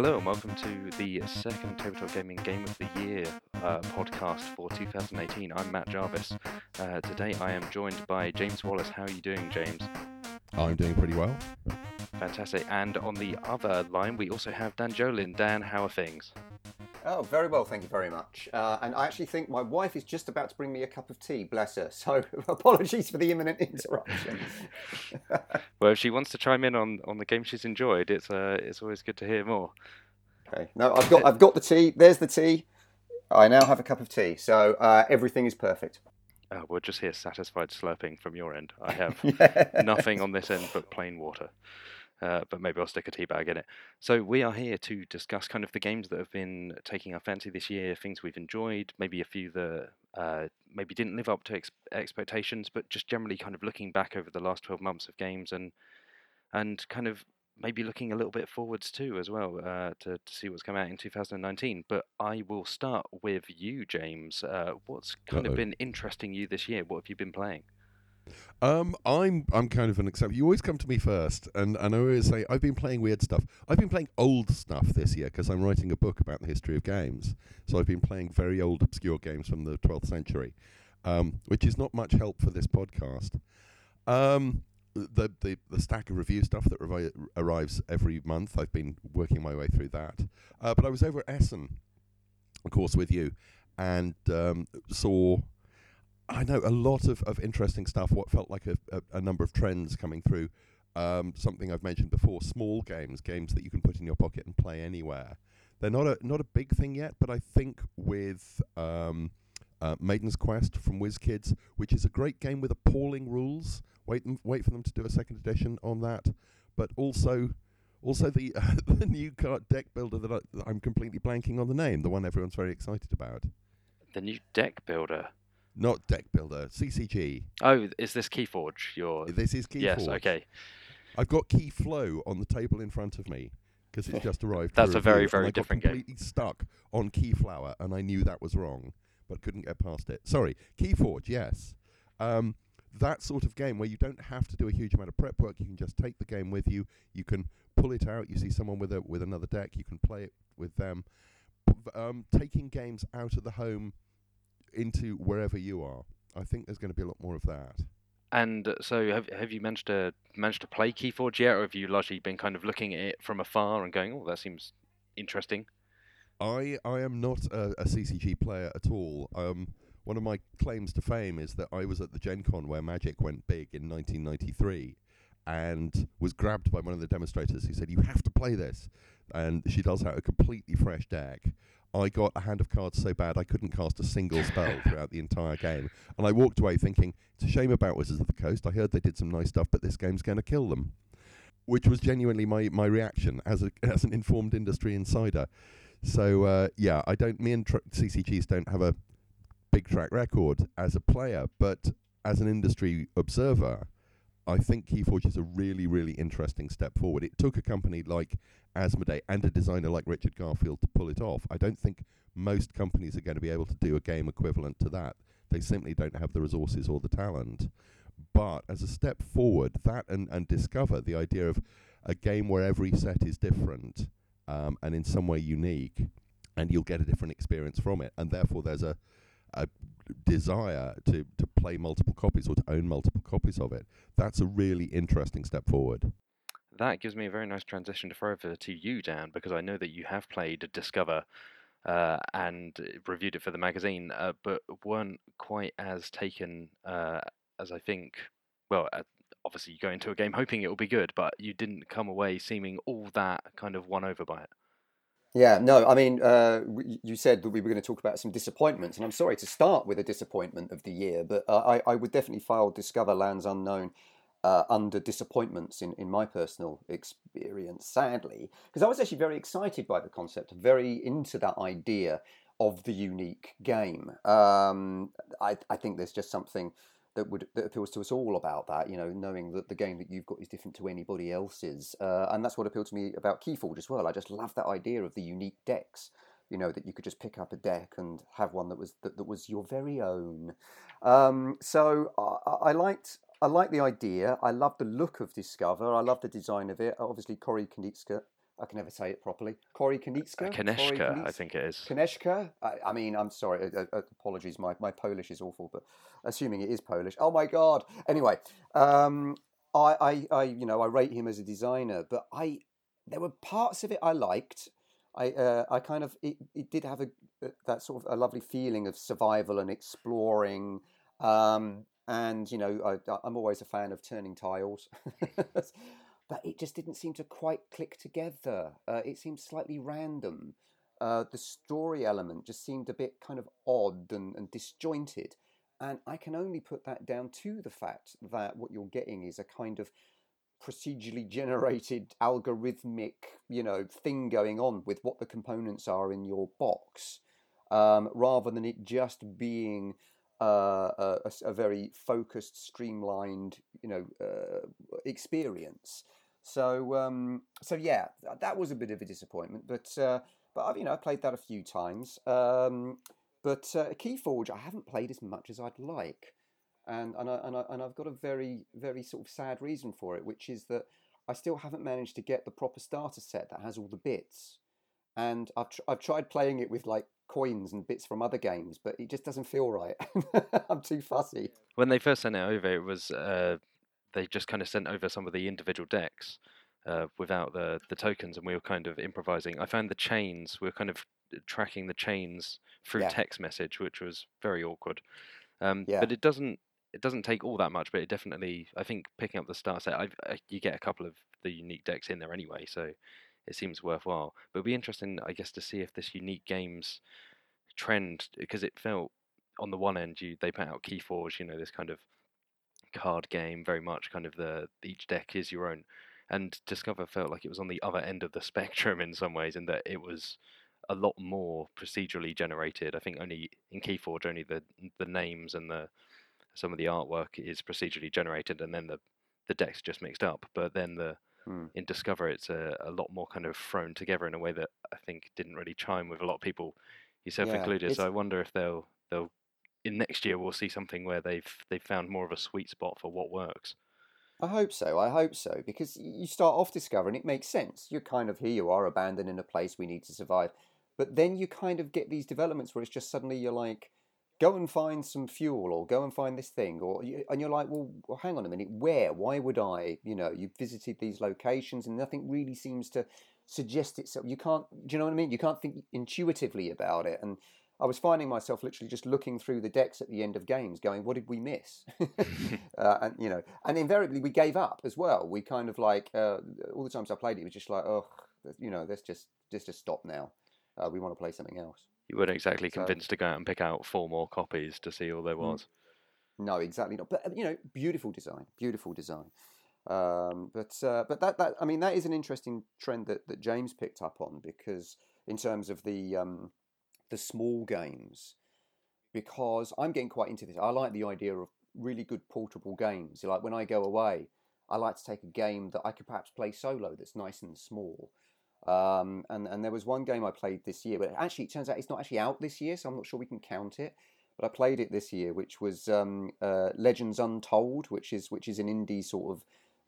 Hello and welcome to the second Tabletop Gaming Game of the Year uh, podcast for 2018. I'm Matt Jarvis. Uh, today I am joined by James Wallis. How are you doing, James? I'm doing pretty well. Fantastic. And on the other line, we also have Dan Jolin. Dan, how are things? Oh, very well, thank you very much. Uh, and I actually think my wife is just about to bring me a cup of tea, bless her. So apologies for the imminent interruption. well, if she wants to chime in on, on the game she's enjoyed, it's uh, it's always good to hear more. Okay, no, I've got I've got the tea. There's the tea. I now have a cup of tea, so uh, everything is perfect. Uh, we'll just hear satisfied slurping from your end. I have yeah. nothing on this end but plain water uh, but maybe I'll stick a tea bag in it. So we are here to discuss kind of the games that have been taking our fancy this year, things we've enjoyed, maybe a few that uh, maybe didn't live up to ex- expectations, but just generally kind of looking back over the last 12 months of games and and kind of maybe looking a little bit forwards too as well uh, to, to see what's come out in 2019. But I will start with you, James. Uh, what's kind Uh-oh. of been interesting you this year? What have you been playing? Um, I'm I'm kind of an exception. You always come to me first, and, and I always say I've been playing weird stuff. I've been playing old stuff this year because I'm writing a book about the history of games. So I've been playing very old, obscure games from the 12th century, um, which is not much help for this podcast. Um, the, the the stack of review stuff that revi- arrives every month, I've been working my way through that. Uh, but I was over at Essen, of course, with you, and um, saw I know a lot of, of interesting stuff. What felt like a, a, a number of trends coming through. Um, something I've mentioned before: small games, games that you can put in your pocket and play anywhere. They're not a not a big thing yet, but I think with um, uh, Maiden's Quest from WizKids, which is a great game with appalling rules. Wait, them, wait for them to do a second edition on that. But also, also the uh, the new card deck builder that, I, that I'm completely blanking on the name. The one everyone's very excited about. The new deck builder not Deck Builder, CCG. Oh, is this Keyforge? Your this is Keyforge. Yes, okay. I've got Keyflow on the table in front of me because it's just arrived. That's a, very very I different got completely stuck on Keyflower, and I knew that was wrong, but couldn't get past it. Sorry, Keyforge. Yes. Um, that sort of game where you don't have to do a huge amount of prep work. You can just take the game with you. You can pull it out. You see someone with a with another deck. You can play it with them. Um, taking games out of the home into wherever you are. I think there's going to be a lot more of that. And uh, so, have have you managed to managed to play Keyforge yet, or have you largely been kind of looking at it from afar and going, "Oh, that seems interesting"? I I am not a, a CCG player at all. Um, one of my claims to fame is that I was at the Gen Con where Magic went big in 1993, and was grabbed by one of the demonstrators who said, "You have to play this," and she does have a completely fresh deck. I got a hand of cards so bad I couldn't cast a single spell throughout the entire game. And I walked away thinking, it's a shame about Wizards of the Coast. I heard they did some nice stuff, but this game's going to kill them. Which was genuinely my, my reaction as a, as an informed industry insider. So uh, yeah, I don't. Me and tr- CCGs don't have a big track record as a player, but as an industry observer, I think Keyforge is a really, really interesting step forward. It took a company like Asmodee and a designer like Richard Garfield to pull it off. I don't think most companies are going to be able to do a game equivalent to that. They simply don't have the resources or the talent. But as a step forward, that and, and discover the idea of a game where every set is different um, and in some way unique, and you'll get a different experience from it. And therefore, there's a a desire to, to play multiple copies or to own multiple copies of it, that's a really interesting step forward. That gives me a very nice transition to throw over to you, Dan, because I know that you have played Discover uh, and reviewed it for the magazine, uh, but weren't quite as taken uh, as I think. Well, obviously, you go into a game hoping it will be good, but you didn't come away seeming all that kind of won over by it. Yeah, no, I mean, uh, you said that we were going to talk about some disappointments, and I'm sorry to start with a disappointment of the year, but uh, I, I would definitely file Discover Lands Unknown uh, under disappointments in, in my personal experience, sadly, because I was actually very excited by the concept, very into that idea of the unique game. Um, I, I think there's just something that would that appeals to us all about that. You know, knowing that the game that you've got is different to anybody else's, uh, and that's what appealed to me about Keyforge as well. I just love that idea of the unique decks. You know that you could just pick up a deck and have one that was that, that was your very own. Um, so I, I liked I like the idea. I love the look of Discover. I love the design of it. Obviously, Corey Kaniska I can never say it properly. Corey Konieczka? Kaneshka, I think it is. Kaneshka? I, I mean, I'm sorry. Uh, uh, apologies. My, my Polish is awful, but assuming it is Polish. Oh my God. Anyway, um, I, I, I, you know, I rate him as a designer, but I, there were parts of it I liked. I, uh, I kind of, it, it did have a, that sort of a lovely feeling of survival and exploring. Um, and, you know, I, I'm always a fan of turning tiles. but it just didn't seem to quite click together. Uh, it seemed slightly random. Uh, the story element just seemed a bit kind of odd and, and, disjointed. And I can only put that down to the fact that what you're getting is a kind of procedurally generated algorithmic, you know, thing going on with what the components are in your box, um, rather than it just being uh, a, a, very focused, streamlined, you know, uh, experience. So, um, so yeah, that was a bit of a disappointment. But, uh, but I've, you know, I played that a few times. Um, but uh, Keyforge, I haven't played as much as I'd like, and and I, and, I, and I've got a very very sort of sad reason for it, which is that I still haven't managed to get the proper starter set that has all the bits. And I've tr- I've tried playing it with like coins and bits from other games, but it just doesn't feel right. I'm too fussy. When they first sent it over, it was uh, they just kind of sent over some of the individual decks uh, without the the tokens, and we were kind of improvising. I found the chains. We were kind of tracking the chains through yeah. text message, which was very awkward. Um, yeah. But it doesn't it doesn't take all that much, but it definitely I think picking up the star set, I, I, you get a couple of the unique decks in there anyway, so it seems worthwhile. But it'd be interesting, I guess, to see if this unique games trend because it felt on the one end you they put out Keyforge, you know, this kind of card game, very much kind of the each deck is your own. And Discover felt like it was on the other end of the spectrum in some ways, in that it was a lot more procedurally generated. I think only in Keyforge, only the the names and the some of the artwork is procedurally generated, and then the the decks just mixed up. But then the hmm. in Discover, it's a, a lot more kind of thrown together in a way that I think didn't really chime with a lot of people yourself yeah, included. So I wonder if they'll they'll in next year we'll see something where they've they've found more of a sweet spot for what works. I hope so. I hope so because you start off discovering it makes sense. You're kind of here. You are abandoned in a place. We need to survive, but then you kind of get these developments where it's just suddenly you're like, go and find some fuel or go and find this thing or and you're like well, well hang on a minute where why would i you know you've visited these locations and nothing really seems to suggest itself. You can't, do you know what I mean? You can't think intuitively about it. And I was finding myself literally just looking through the decks at the end of games, going, "What did we miss?" uh, and you know, and invariably we gave up as well. We kind of like uh, all the times I played it, it was just like, "Oh, you know, let's just let's just stop now. Uh, we want to play something else." You weren't exactly so, convinced to go out and pick out four more copies to see all there mm. was. No, exactly not. But you know, beautiful design, beautiful design. Um, but uh, but that, that I mean that is an interesting trend that, that James picked up on because in terms of the um, the small games, because I'm getting quite into this. I like the idea of really good portable games. Like when I go away, I like to take a game that I could perhaps play solo that's nice and small. Um, and and there was one game I played this year, but actually it turns out it's not actually out this year, so I'm not sure we can count it. But I played it this year, which was um, uh, Legends Untold, which is which is an indie sort of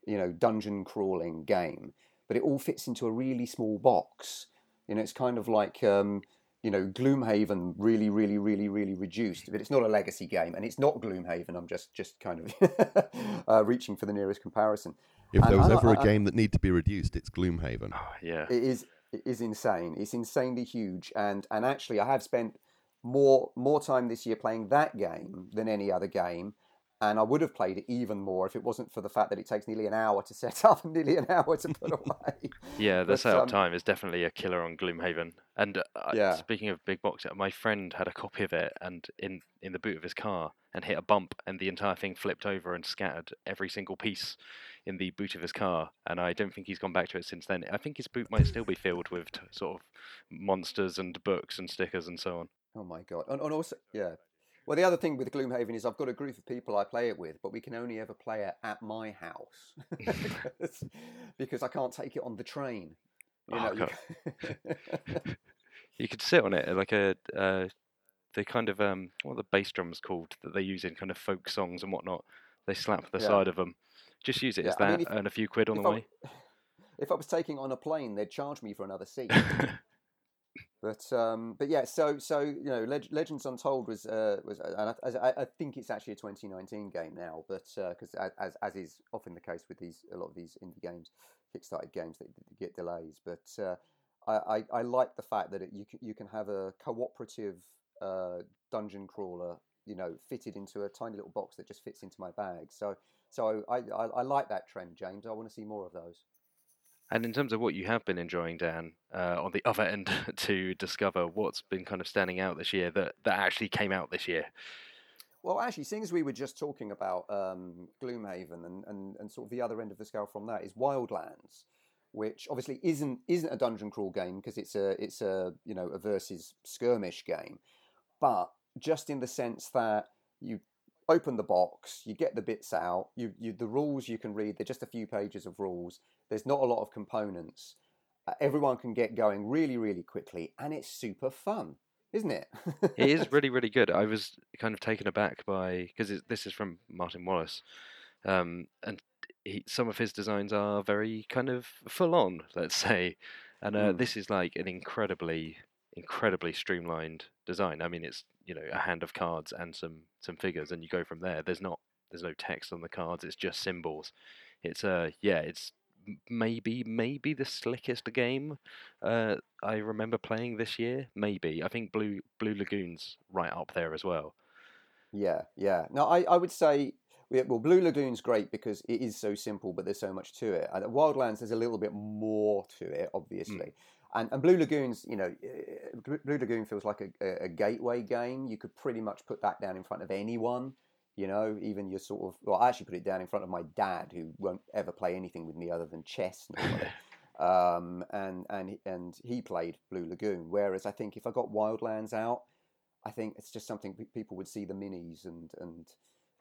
you know dungeon crawling game, but it all fits into a really small box. You know, it's kind of like um, you know Gloomhaven, really, really, really, really reduced. But it's not a legacy game, and it's not Gloomhaven. I'm just just kind of uh, reaching for the nearest comparison. If and there was ever a game that needed to be reduced, it's Gloomhaven. Oh, yeah, it is. It is insane. It's insanely huge, and and actually, I have spent more more time this year playing that game than any other game and I would have played it even more if it wasn't for the fact that it takes nearly an hour to set up and nearly an hour to put away. yeah, the but, setup um, time is definitely a killer on Gloomhaven. And uh, yeah. speaking of big box, my friend had a copy of it and in in the boot of his car and hit a bump, and the entire thing flipped over and scattered every single piece in the boot of his car. And I don't think he's gone back to it since then. I think his boot might still be filled with t- sort of monsters and books and stickers and so on. Oh my god! And, and also, yeah, well, the other thing with Gloomhaven is I've got a group of people I play it with, but we can only ever play it at my house because, I can't take it on the train. You, oh, know, you, you, could sit on it like a uh, the kind of um, what are the bass drums called that they use in kind of folk songs and whatnot. They slap the yeah. side of them. Just use it yeah, as that, I mean, if, earn a few quid on the I, way. if I was taking on a plane, they'd charge me for another seat. But um, but yeah, so so you know, Leg- Legends Untold was uh, was, and I, I, I, think it's actually a 2019 game now, but because uh, as as is often the case with these a lot of these indie games, Kickstarted games that get delays, but. Uh, I, I, I, like the fact that it, you can, you can have a cooperative uh, dungeon crawler, you know, fitted into a tiny little box that just fits into my bag. So so I, I, I like that trend, James. I want to see more of those. And in terms of what you have been enjoying, Dan, uh, on the other end to discover what's been kind of standing out this year that, that actually came out this year. Well, actually, seeing as we were just talking about um, Gloomhaven and, and, and sort of the other end of the scale from that is Wildlands, which obviously isn't isn't a dungeon crawl game because it's a it's a you know a versus skirmish game, but just in the sense that you open the box, you get the bits out, you, you the rules you can read, they're just a few pages of rules. There's not a lot of components. Uh, everyone can get going really, really quickly, and it's super fun, isn't it? it is really, really good. I was kind of taken aback by because this is from Martin Wallace, um, and he, some of his designs are very kind of full on, let's say, and uh, mm. this is like an incredibly, incredibly streamlined design. I mean, it's you know a hand of cards and some some figures, and you go from there. There's not there's no text on the cards. It's just symbols. It's uh yeah, it's maybe maybe the slickest game uh, I remember playing this year. Maybe I think Blue Blue Lagoon's right up there as well. Yeah, yeah. No, I, I would say well, Blue Lagoon's great because it is so simple, but there's so much to it. And Wildlands, there's a little bit more to it, obviously. Mm. And, and Blue Lagoon's, you know, eh, Blue Lagoon feels like a, a, gateway game. You could pretty much put that down in front of anyone, you know, even your sort of. Well, I actually put it down in front of my dad, who won't ever play anything with me other than chess um, and and and he played Blue Lagoon. Whereas I think if I got Wildlands out, I think it's just something people would see the minis and and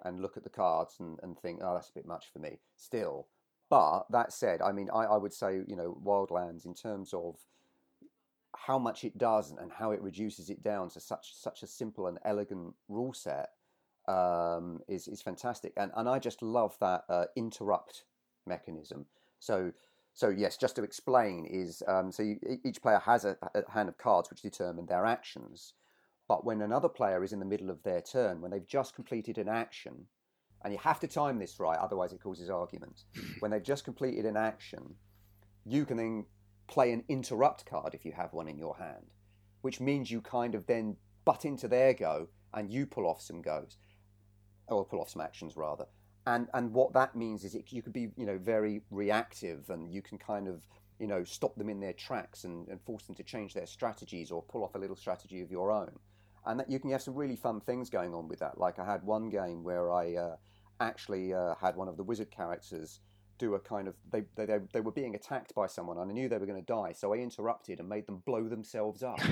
and look at the cards and, and think, oh, that's a bit much for me. Still, but that said, I mean, I, I would say, you know, Wildlands in terms of how much it does and how it reduces it down to such such a simple and elegant rule set um, is is fantastic. And and I just love that uh, interrupt mechanism. So so yes, just to explain is um, so you, each player has a, a, hand of cards which determine their actions. But when another player is in the middle of their turn, when they've just completed an action, and you have to time this right, otherwise it causes arguments. when they've just completed an action, you can then play an interrupt card if you have one in your hand, which means you kind of then butt into their go and you pull off some goes, or pull off some actions rather. And and what that means is it, you could be you know very reactive and you can kind of you know stop them in their tracks and, and force them to change their strategies or pull off a little strategy of your own. And that you can have some really fun things going on with that. Like I had one game where I uh, actually uh, had one of the wizard characters do a kind of they, they they were being attacked by someone and I knew they were going to die so I interrupted and made them blow themselves up.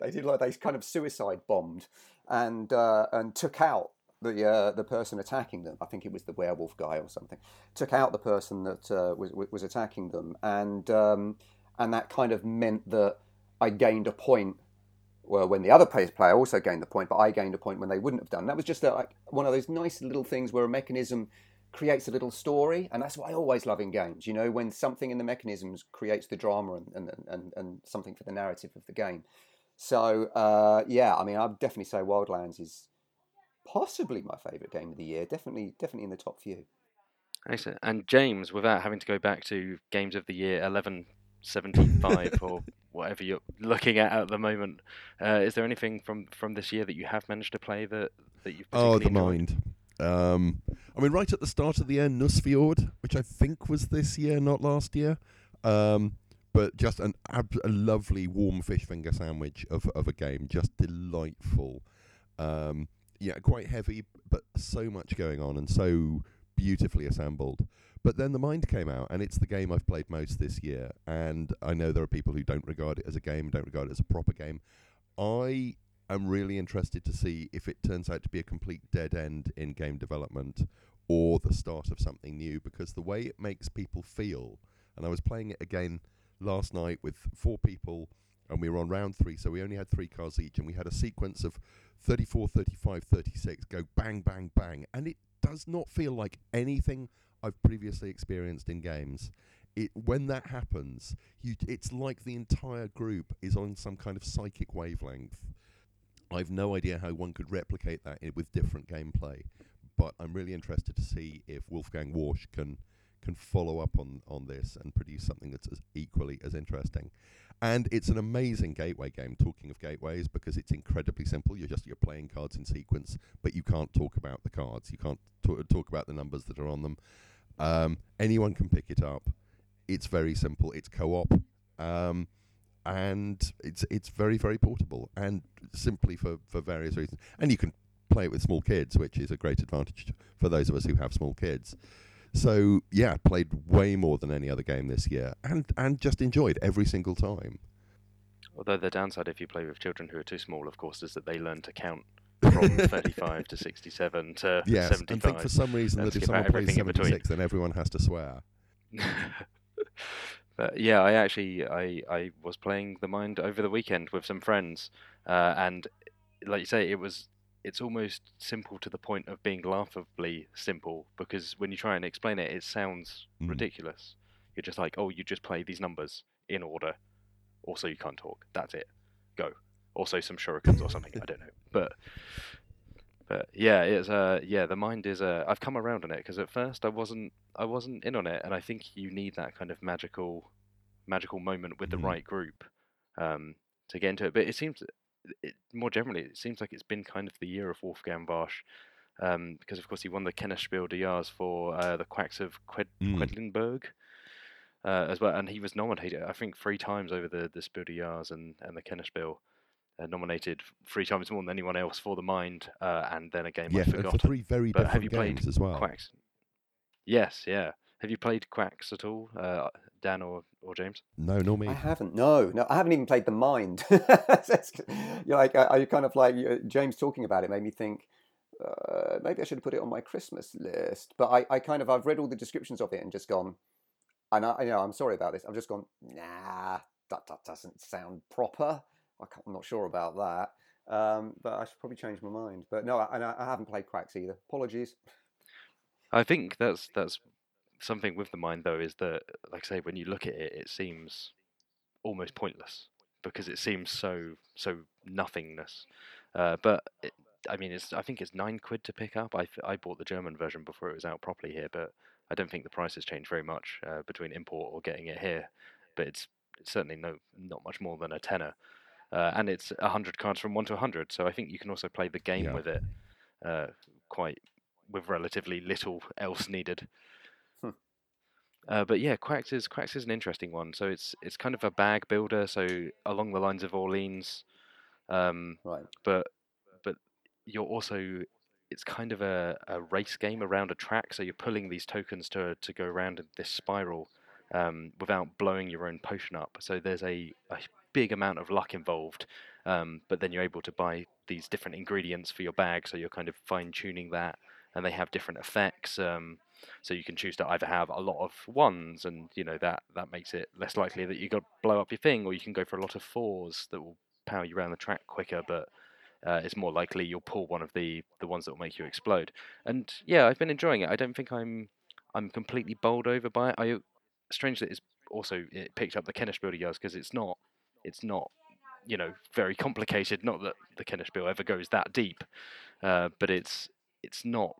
They did like they kind of suicide bombed and uh, and took out the uh, the person attacking them. I think it was the werewolf guy or something. Took out the person that uh, was was attacking them and um, and that kind of meant that I gained a point well, when the other player also gained the point, but I gained a point when they wouldn't have done. That was just a, like one of those nice little things where a mechanism creates a little story, and that's what I always love in games. You know, when something in the mechanisms creates the drama and and, and, and something for the narrative of the game. So uh, yeah, I mean, I'd definitely say Wildlands is possibly my favourite game of the year. Definitely, definitely in the top few. Excellent. And James, without having to go back to games of the year eleven seventy five or whatever you're looking at at the moment, uh, is there anything from from this year that you have managed to play that that you've oh the enjoyed? mind um, I mean, right at the start of the end, Nusfjord, which I think was this year, not last year. Um, but just an ab- a lovely warm fish finger sandwich of of a game, just delightful. Um, yeah, quite heavy, but so much going on and so beautifully assembled. But then the Mind came out, and it's the game I've played most this year. And I know there are people who don't regard it as a game, don't regard it as a proper game. I I'm really interested to see if it turns out to be a complete dead end in game development or the start of something new because the way it makes people feel, and I was playing it again last night with four people and we were on round three, so we only had three cars each, and we had a sequence of 34, 35, 36 go bang, bang, bang, and it does not feel like anything I've previously experienced in games. It when that happens, you it's like the entire group is on some kind of psychic wavelength. I've no idea how one could replicate that with different gameplay, but I'm really interested to see if Wolfgang Warsch can can follow up on on this and produce something that's as equally as interesting. And it's an amazing gateway game. Talking of gateways, because it's incredibly simple. You're just you're playing cards in sequence, but you can't talk about the cards. You can't t- talk about the numbers that are on them. Um, anyone can pick it up. It's very simple. It's co-op, um, and it's it's very very portable and simply for for various reasons. And you can play it with small kids, which is a great advantage for those of us who have small kids. So yeah, played way more than any other game this year, and and just enjoyed every single time. Although the downside, if you play with children who are too small, of course, is that they learn to count from 35 to 67 to Yes, 75. and think for some reason that if someone plays everything in between. 76, then everyone has to swear. but yeah, I actually I I was playing the mind over the weekend with some friends, uh, and like you say, it was it's almost simple to the point of being laughably simple because when you try and explain it, it sounds Mm. ridiculous. You're just like, oh, you just play these numbers in order. Also, you can't talk. That's it. Go. Also, some shurikens or something. I don't know, but. But yeah, it's uh yeah the mind is uh I've come around on it because at first I wasn't I wasn't in on it and I think you need that kind of magical magical moment with the Mhm. right group um to get into it. But it seems it, more generally it seems like it's been kind of the year of Wolfgang Warsch um because of course he won the Kennerspiel de Jahres for uh, the Quacks of Qued- Mm. Quedlinburg uh, as well and he was nominated I think three times over the the Spiel Jahres and and the Kennerspiel. Uh, nominated three times more than anyone else for the mind, uh, and then a game yeah, I'd and for three very But different have you played games as well. Quacks. Yes, yeah. Have you played Quacks at all, uh, Dan or, or James? No, nor me. I haven't. No, no, I haven't even played the mind. You're like, I, I kind of like uh, James talking about it made me think. Uh, maybe I should have put it on my Christmas list. But I, I kind of, I've read all the descriptions of it and just gone. And I, I know I'm sorry about this. I've just gone. Nah, that, that doesn't sound proper. I'm not sure about that. Um, but I should probably change my mind. But no, I, and I, I haven't played Quacks either. Apologies. I think that's that's something with the mind though is that, like I say, when you look at it, it seems almost pointless because it seems so so nothingness. Uh, but it, I mean, it's I think it's nine quid to pick up. I I bought the German version before it was out properly here, but I don't think the price has changed very much uh, between import or getting it here. But it's, it's certainly no not much more than a tenner. Uh, and it's 100 cards from 1 to 100, so I think you can also play the game Yeah. with it uh, quite with relatively little else needed. Hmm. Uh, but yeah, Quacks is Quacks is an interesting one. So it's it's kind of a bag builder, so along the lines of Orleans, um, Right. but but you're also it's kind of a, a race game around a track. So you're pulling these tokens to to go around this spiral um, without blowing your own potion up. So there's a, a big amount of luck involved, um, but then you're able to buy these different ingredients for your bag. So you're kind of fine tuning that, and they have different effects. Um, so you can choose to either have a lot of ones, and you know that that makes it less likely that you got blow up your thing, or you can go for a lot of fours that will power you around the track quicker, but uh, it's more likely you'll pull one of the the ones that will make you explode. And yeah, I've been enjoying it. I don't think I'm I'm completely bowled over by it. I strange that it's also it picked up the Kennerspiel des Jahres because it's not it's not you know very complicated. Not that the Kennerspiel ever goes that deep, uh, but it's it's not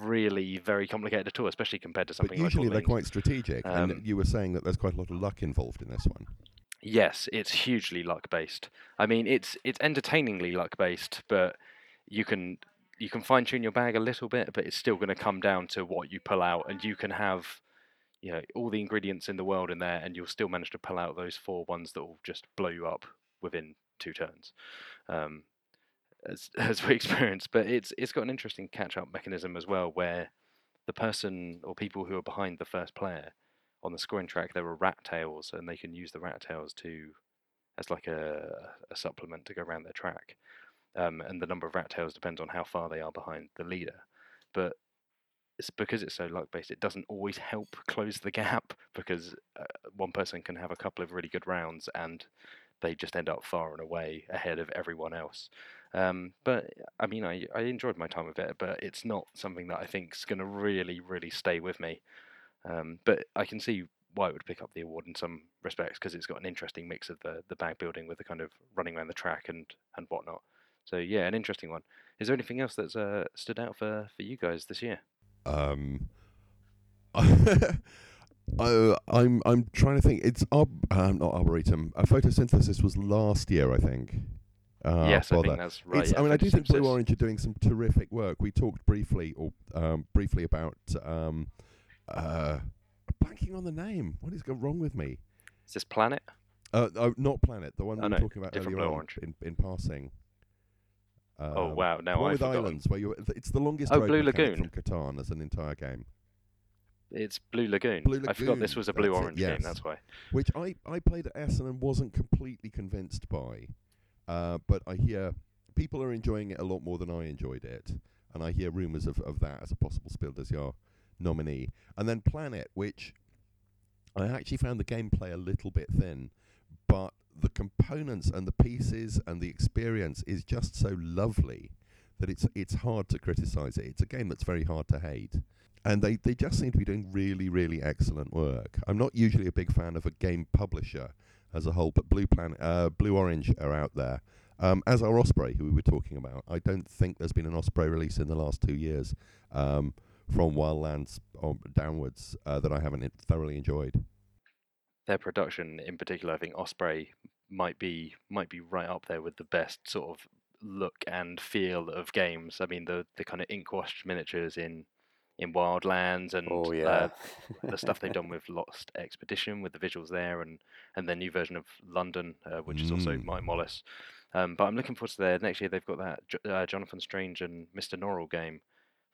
really very complicated at all, especially compared to something. But usually like they're quite strategic, Um, and you were saying that there's quite a lot of luck involved in this one. Yes, it's hugely luck based. I mean, it's it's entertainingly luck based, but you can you can fine tune your bag a little bit, but it's still going to come down to what you pull out, and you can have you know all the ingredients in the world in there, and you'll still manage to pull out those four ones that will just blow you up within two turns. Um, as, as we experienced, but it's it's got an interesting catch up mechanism as well, where the person or people who are behind the first player on the scoring track there are rat tails and they can use the rat tails to as like a, a supplement to go around their track um, and the number of rat tails depends on how far they are behind the leader but it's because it's so luck based it doesn't always help close the gap because uh, one person can have a couple of really good rounds and they just end up far and away ahead of everyone else Um, but I mean, I I enjoyed my time with it, but it's not something that I think is going to really really stay with me. Um, but I can see why it would pick up the award in some respects because it's got an interesting mix of the the bag building with the kind of running around the track and and whatnot. So yeah, an interesting one. Is there anything else that's uh, stood out for for you guys this year? Um, I, I'm I'm trying to think. It's Arb- um, not arboretum. Uh, photosynthesis was last year, I think. Uh, yes, I think that's right. Yeah, I mean, I do think Blue Orange are doing some terrific work. We talked briefly, or um, briefly about um, uh, blanking on the name. What is wrong with me? Is this Planet? Uh, oh, not Planet. The one oh, we were no, talking about earlier on in, in passing. Oh um, wow! Now one I with islands where you. It's the longest. Oh, road Blue Lagoon from Catan as an entire game. It's Blue Lagoon. Blue Lagoon. I forgot this was a blue orange yes. game. That's why. Which I I played at Essen and wasn't completely convinced by, uh, but I hear people are enjoying it a lot more than I enjoyed it, and I hear rumours of, of that as a possible Spiel des Jahres nominee. And then Planet, which I actually found the gameplay a little bit thin, but the components and the pieces and the experience is just so lovely that it's it's hard to criticize it. It's a game that's very hard to hate. And they, they just seem to be doing really, really excellent work. I'm not usually a big fan of a game publisher as a whole, but Blue Planet, uh, Blue Orange are out there. Um, as are Osprey, who we were talking about. I don't think there's been an Osprey release in the last two years um, from Wildlands or downwards uh, that I haven't thoroughly enjoyed. Their production, in particular, I think Osprey might be might be right up there with the best sort of look and feel of games. I mean, the the kind of ink washed miniatures in in Wildlands and oh, yeah. uh, the stuff they've done with Lost Expedition with the visuals there and and their new version of London, uh, which mm. is also Mm. Mike Mollis. Um, but I'm looking forward to their next year. They've got that uh, Jonathan Strange and Mr. Norrell game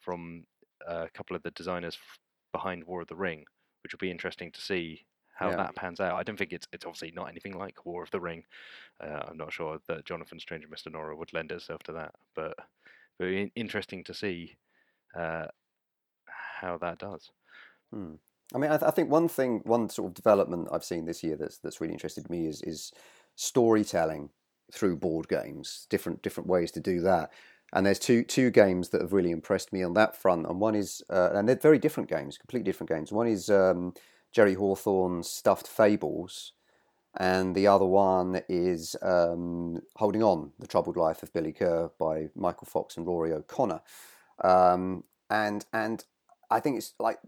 from uh, a couple of the designers f- behind War of the Ring, which will be interesting to see how Yeah. that pans out. I don't think it's it's obviously not anything like War of the Ring. Uh, I'm not sure that Jonathan Strange and Mr. Norrell would lend itself to that, but very interesting to see uh, how that does. Hmm. I mean, I, th- I think one thing, one sort of development I've seen this year that's that's really interested me is is storytelling through board games. Different different ways to do that. And there's two two games that have really impressed me on that front. And one is, uh, and they're very different games, completely different games. One is um, Jerry Hawthorne's Stuffed Fables, and the other one is um, Holding On: The Troubled Life of Billy Kerr by Michael Fox and Rory O'Connor. Um, and and I think it's like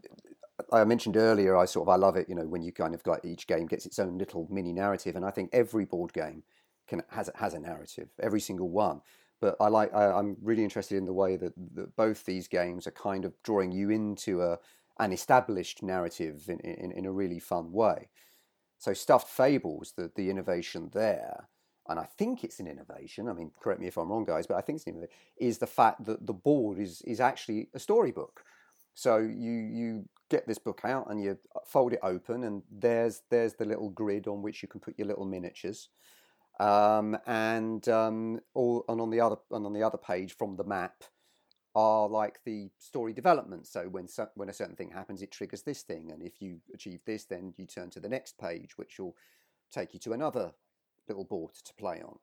I mentioned earlier. I sort of I love it. You know, when you kind of each game gets its own little mini narrative, and I think every board game can has has a narrative. Every single one. But I like. I, I'm really interested in the way that, that both these games are kind of drawing you into a an established narrative in, in, in a really fun way. So stuffed fables, the the innovation there, and I think it's an innovation. I mean, correct me if I'm wrong, guys, but I think it's an innovation. Is the fact that the board is is actually a storybook. So you you get this book out and you fold it open, and there's there's the little grid on which you can put your little miniatures. Um, and um, all and on the other and on the other page from the map are like the story development. So when so, when a certain thing happens, it triggers this thing, and if you achieve this, then you turn to the next page, which will take you to another little board to play on.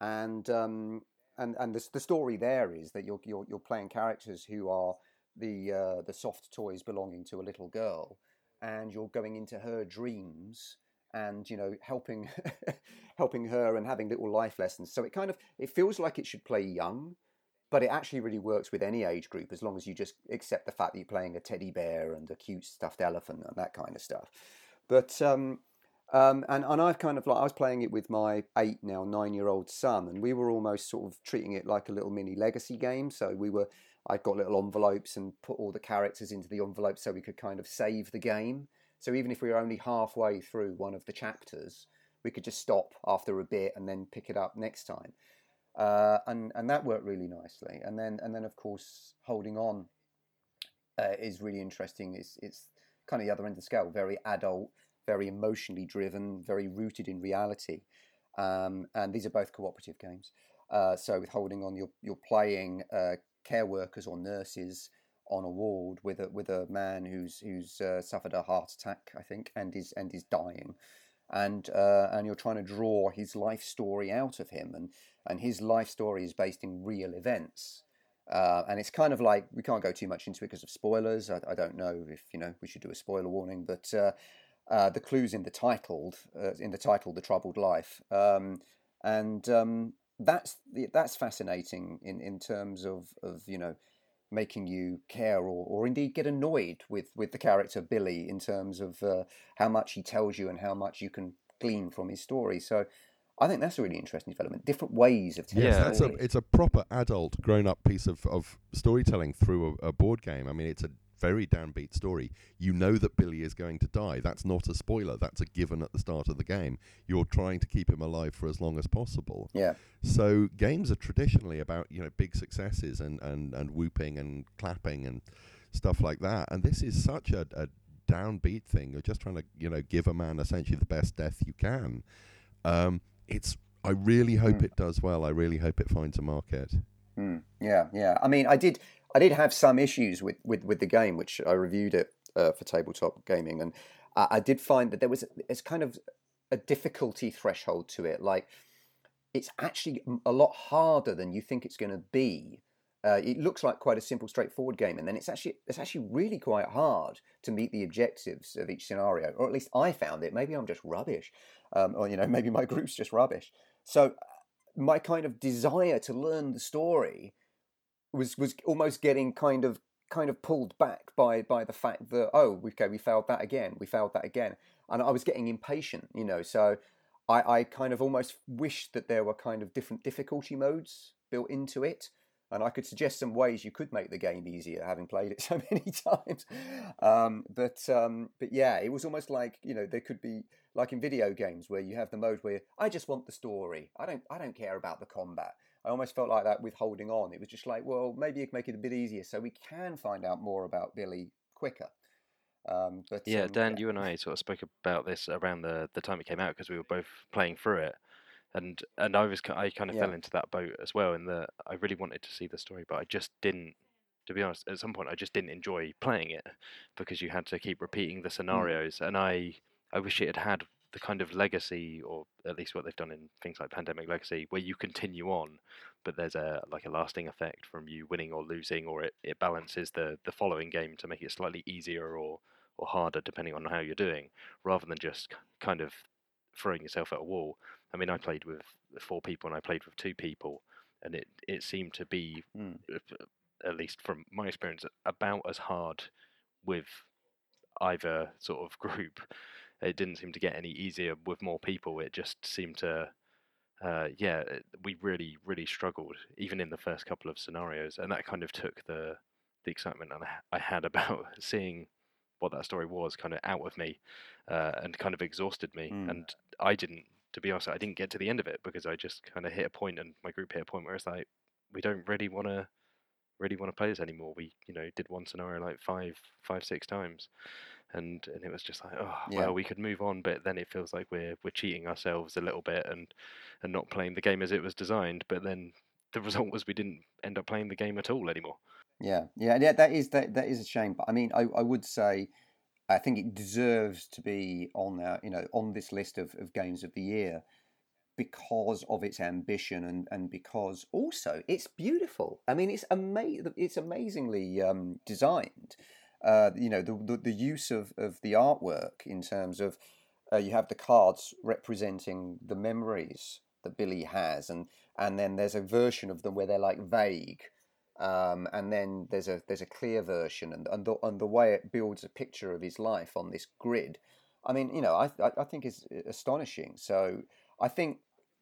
And um, and and the, the story there is that you're you're, you're playing characters who are the uh, the soft toys belonging to a little girl, and you're going into her dreams and you know helping helping her and having little life lessons. So it kind of it feels like it should play young, but it actually really works with any age group as long as you just accept the fact that you're playing a teddy bear and a cute stuffed elephant and that kind of stuff. But um, um, and and I've kind of like I was playing it with my eight now nine year old son, and we were almost sort of treating it like a little mini legacy game. So we were I got little envelopes and put all the characters into the envelope so we could kind of save the game. So even if we were only halfway through one of the chapters, we could just stop after a bit and then pick it up next time. Uh, and and that worked really nicely. And then and then of course holding on uh, is really interesting. It's it's kind of the other end of the scale, very adult, very emotionally driven, very rooted in reality. Um, and these are both cooperative games. Uh, so with holding on, you're you're playing uh, care workers or nurses on a ward with a with a man who's who's uh, suffered a heart attack, I think, and is and is dying. and uh, and you're trying to draw his life story out of him, and and his life story is based in real events. Uh, and it's kind of like we can't go too much into it because of spoilers. I, I, don't know if you know we should do a spoiler warning, but uh, uh, the clues in the title, uh, in the title, "The Troubled Life," um, and um, that's that's fascinating in, in terms of, of you know making you care or, or indeed get annoyed with, with the character Billy in terms of uh, how much he tells you and how much you can glean from his story. So I think that's a really interesting development. Different ways of telling. Yes, that's a, it's a proper adult, grown-up piece of, of storytelling through a, a board game. I mean, it's a very downbeat story. You know that Billy is going to die. That's not a spoiler. That's a given at the start of the game. You're trying to keep him alive for as long as possible. Yeah. So games are traditionally about you know big successes and and and whooping and clapping and stuff like that. And this is such a, a downbeat thing. You're just trying to you know give a man essentially the best death you can. Um, it's I really hope mm. it does well. I really hope it finds a market. Mm. Yeah, yeah. I mean, I did I did have some issues with, with, with the game, which I reviewed it uh, for tabletop gaming, and I, I did find that there was it's kind of a difficulty threshold to it. Like it's actually a lot harder than you think it's going to be. Uh, it looks like quite a simple, straightforward game, and then it's actually it's actually really quite hard to meet the objectives of each scenario, or at least I found it. Maybe I'm just rubbish, um, or you know, maybe my group's just rubbish. So my kind of desire to learn the story was was almost getting kind of kind of pulled back by by the fact that oh okay we failed that again we failed that again and I was getting impatient you know so I, I kind of almost wished that there were kind of different difficulty modes built into it and I could suggest some ways you could make the game easier, having played it so many times. Um, but um, but yeah, it was almost like you know there could be like in video games where you have the mode where I just want the story. I don't I don't care about the combat. I almost felt like that with holding on. It was just like, well, maybe you can make it a bit easier so we can find out more about Billy quicker. Um, but yeah, um, Dan, yeah. you and I sort of spoke about this around the the time it came out because we were both playing through it, and and I was I kind of yeah. fell into that boat as well in that I really wanted to see the story, but I just didn't. To be honest, at some point I just didn't enjoy playing it because you had to keep repeating the mm. scenarios, mm. and I I wish it had had the kind of legacy, or at least what they've done in things like Pandemic Legacy, where you continue on, but there's a like a lasting effect from you winning or losing, or it, it balances the the following game to make it slightly easier or or harder depending on how you're doing, rather than just kind of throwing yourself at a wall. I mean, I played with four people and I played with two people, and it it seemed to be, mm. at least from my experience, about as hard with either sort of group it didn't seem to get any easier with more people. It just seemed to, uh, yeah, we really, really struggled even in the first couple of scenarios, and that kind of took the the excitement I had about seeing what that story was kind of out of me, uh, and kind of exhausted me. Mm. And I didn't, to be honest, I didn't get to the end of it because I just kind of hit a point, and my group hit a point where it's like we don't really want to really want to play this anymore. We, you know, did one scenario like five, five, six times, and and it was just like, oh, yeah. well, we could move on, but then it feels like we're we're cheating ourselves a little bit and and not playing the game as it was designed. But then the result was we didn't end up playing the game at all anymore. Yeah, yeah, yeah. That is that that is a shame. But I mean, I I would say. I think it deserves to be on there, you know, on this list of, of games of the year because of its ambition and, and because also it's beautiful. I mean, it's ama- it's amazingly um, designed. Uh, you know, the, the, the use of, of the artwork in terms of uh, you have the cards representing the memories that Billy has, and and then there's a version of them where they're like vague, um, and then there's a there's a clear version, and and the, and the way it builds a picture of his life on this grid, I mean, you know, I I, think is astonishing. So I think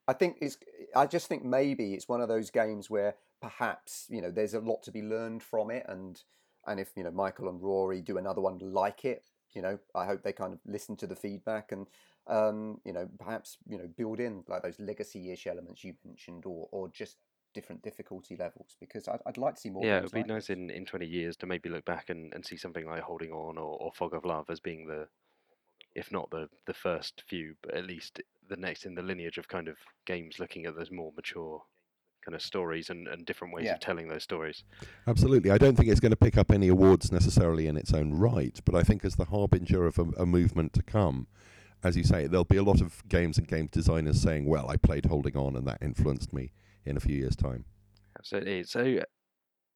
I think it's I just think maybe it's one of those games where perhaps you know there's a lot to be learned from it, and and if you know Michael and Rory do another one like it, you know, I hope they kind of listen to the feedback and um, you know perhaps you know build in like those legacy-ish elements you mentioned, or or just different difficulty levels because I'd, I'd like to see more. Yeah, it'd be like nice in, in 20 years to maybe look back and, and see something like Holding On or, or Fog of Love as being the, if not the, the first few, but at least the next in the lineage of kind of games looking at those more mature kind of stories and, and different ways yeah. of telling those stories. Absolutely. I don't think it's going to pick up any awards necessarily in its own right, but I think as the harbinger of a, a movement to come, as you say, there'll be a lot of games and game designers saying, "Well, I played Holding On, and that influenced me." In a few years' time. Absolutely. So,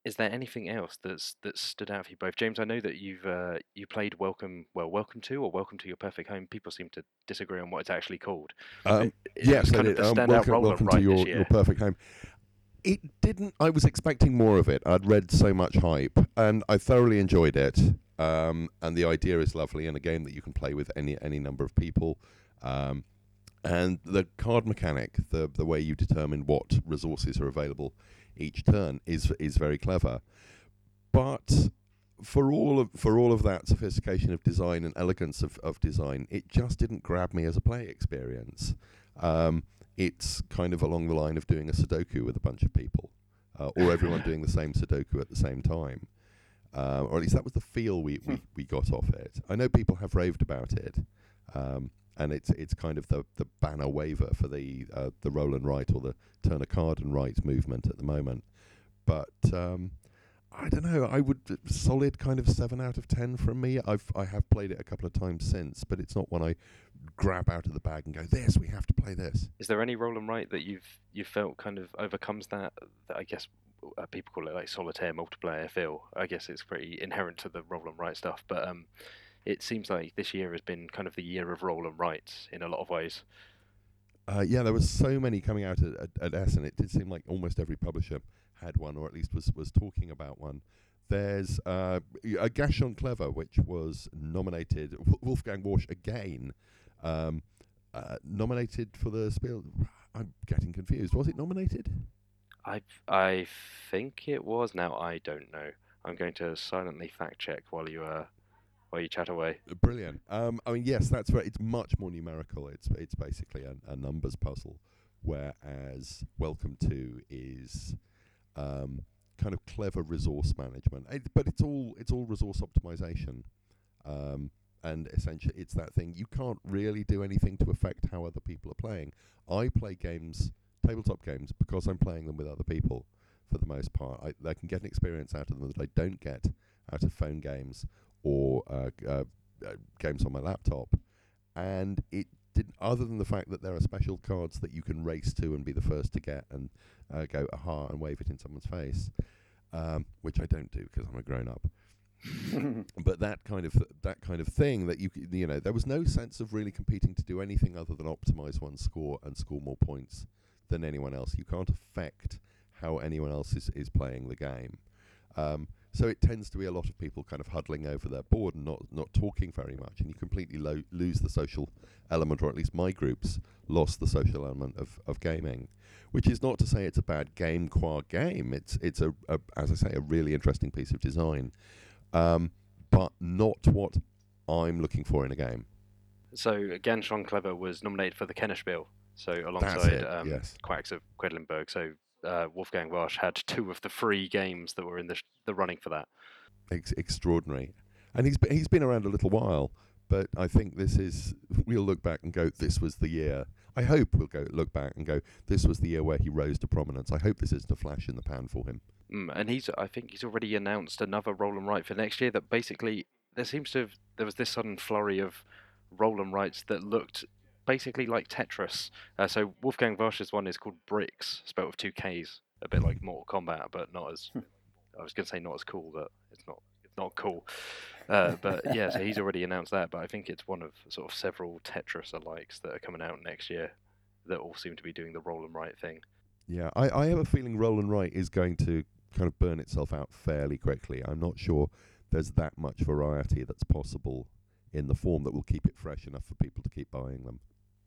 is there anything else that's that stood out for you both, James? I know that you've uh, you played Welcome, well, Welcome to or Welcome to Your Perfect Home. People seem to disagree on what it's actually called. Um, yes, kind it, of the um, welcome, welcome right to your, your perfect home. It didn't. I was expecting more of it. I'd read so much hype, and I thoroughly enjoyed it. Um, and the idea is lovely, and a game that you can play with any any number of people. Um, and the card mechanic, the the way you determine what resources are available each turn, is is very clever. But for all of for all of that sophistication of design and elegance of, of design, it just didn't grab me as a play experience. Um, it's kind of along the line of doing a Sudoku with a bunch of people, uh, or everyone doing the same Sudoku at the same time. Um, or at least that was the feel we, we, we got off it. I know people have raved about it, um, and it's it's kind of the, the banner waver for the uh, the roll and write or the turn a card and write movement at the moment. But um, I don't know. I would solid kind of seven out of ten from me. I've I have played it a couple of times since, but it's not one I grab out of the bag and go, "This, we have to play this." Is there any roll and write that you've you felt kind of overcomes that? That I guess uh, people call it like solitaire multiplayer feel. I guess it's pretty inherent to the roll and write stuff, but um, it seems like this year has been kind of the year of roll and rights in a lot of ways. Uh, yeah, there were so many coming out at, at, at Essen. It did seem like almost every publisher had one, or at least was was talking about one. There's uh, a Ganz Schön Clever, which was nominated. Wolfgang Warsch again, um, uh, nominated for the Spiel. I'm getting confused. Was it nominated? I I think it was. Now I don't know. I'm going to silently fact check while you uh while you chat away. Brilliant. Um, I mean, yes, that's right. It's much more numerical. It's it's basically a, a numbers puzzle, whereas Welcome to is um, kind of clever resource management. It, but it's all it's all resource optimization, um, and essentially it's that thing. You can't really do anything to affect how other people are playing. I play games, tabletop games, because I'm playing them with other people. For the most part, I, I can get an experience out of them that I don't get out of phone games or uh, uh, uh, games on my laptop. And it didn't. other than the fact that there are special cards that you can race to and be the first to get and uh, go aha and wave it in someone's face, um, which I don't do because I'm a grown up. but that kind of th- that kind of thing that you c- you know there was no sense of really competing to do anything other than optimize one score and score more points than anyone else. You can't affect how anyone else is, is playing the game. Um, so it tends to be a lot of people kind of huddling over their board and not not talking very much, and you completely lo- lose the social element, or at least my groups lost the social element of, of gaming. Which is not to say it's a bad game qua game. It's it's a, a as I say a really interesting piece of design, um, but not what I'm looking for in a game. So Ganz Schön Clever was nominated for the Kennerspiel. So alongside it. um, yes. Quacks of Quedlinburg. So uh, Wolfgang Warsch had two of the three games that were in the sh- the running for that. ex- extraordinary. And he's he's been around a little while, but I think this is we'll look back and go, this was the year. I hope we'll go look back and go, this was the year where he rose to prominence. I hope this isn't a flash in the pan for him. Mm, and he's I think he's already announced another roll and write for next year. That basically there seems to have there was this sudden flurry of roll and writes that looked basically like Tetris. Uh, so Wolfgang Warsch's one is called Brikks, spelled with two K's, a bit like Mortal Kombat, but not as I was going to say not as cool, but it's not it's not cool. Uh, but yeah, so he's already announced that. But I think it's one of sort of several Tetris alikes that are coming out next year that all seem to be doing the roll and write thing. Yeah, I, I have a feeling Roll and Write is going to kind of burn itself out fairly quickly. I'm not sure there's that much variety that's possible in the form that will keep it fresh enough for people to keep buying them.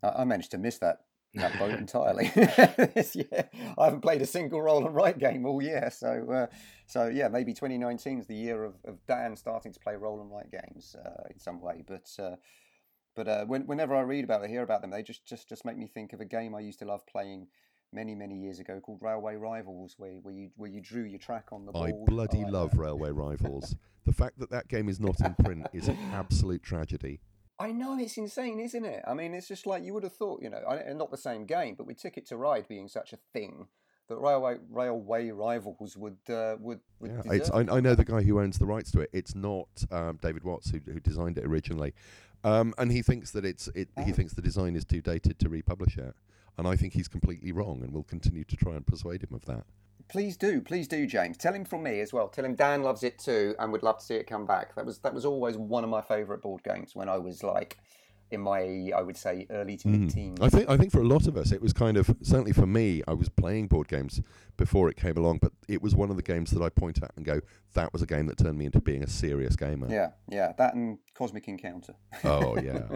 I, I managed to miss that that boat entirely this year. I haven't played a single roll and write game all year, so uh, so yeah, maybe 2019 is the year of, of Dan starting to play roll and write games uh, in some way. But uh, but uh, when, whenever I read about or hear about them, they just, just just make me think of a game I used to love playing many many years ago called Railway Rivals, where where you where you drew your track on the board. I bloody love. Railway Rivals. the fact that that game is not in print is an absolute tragedy. I know it's insane, isn't it? I mean, it's just like you would have thought, you know, I- not the same game, but with Ticket to Ride being such a thing, that railway railway rivals would uh, would would. Yeah, I. I know the guy who owns the rights to it. It's not um, David Watts who, who designed it originally. Um, and he thinks that it's it, he Oh. thinks the design is too dated to republish it, and I think he's completely wrong, and we'll continue to try and persuade him of that. Please do, please do, James. Tell him from me as well. Tell him Dan loves it too, and would love to see it come back. That was that was always one of my favourite board games when I was like in my, I would say, early to mid teens. I think I think for a lot of us, it was kind of certainly for me. I was playing board games before it came along, but it was one of the games that I point at and go, "That was a game that turned me into being a serious gamer." Yeah, yeah, that and Cosmic Encounter. Oh yeah.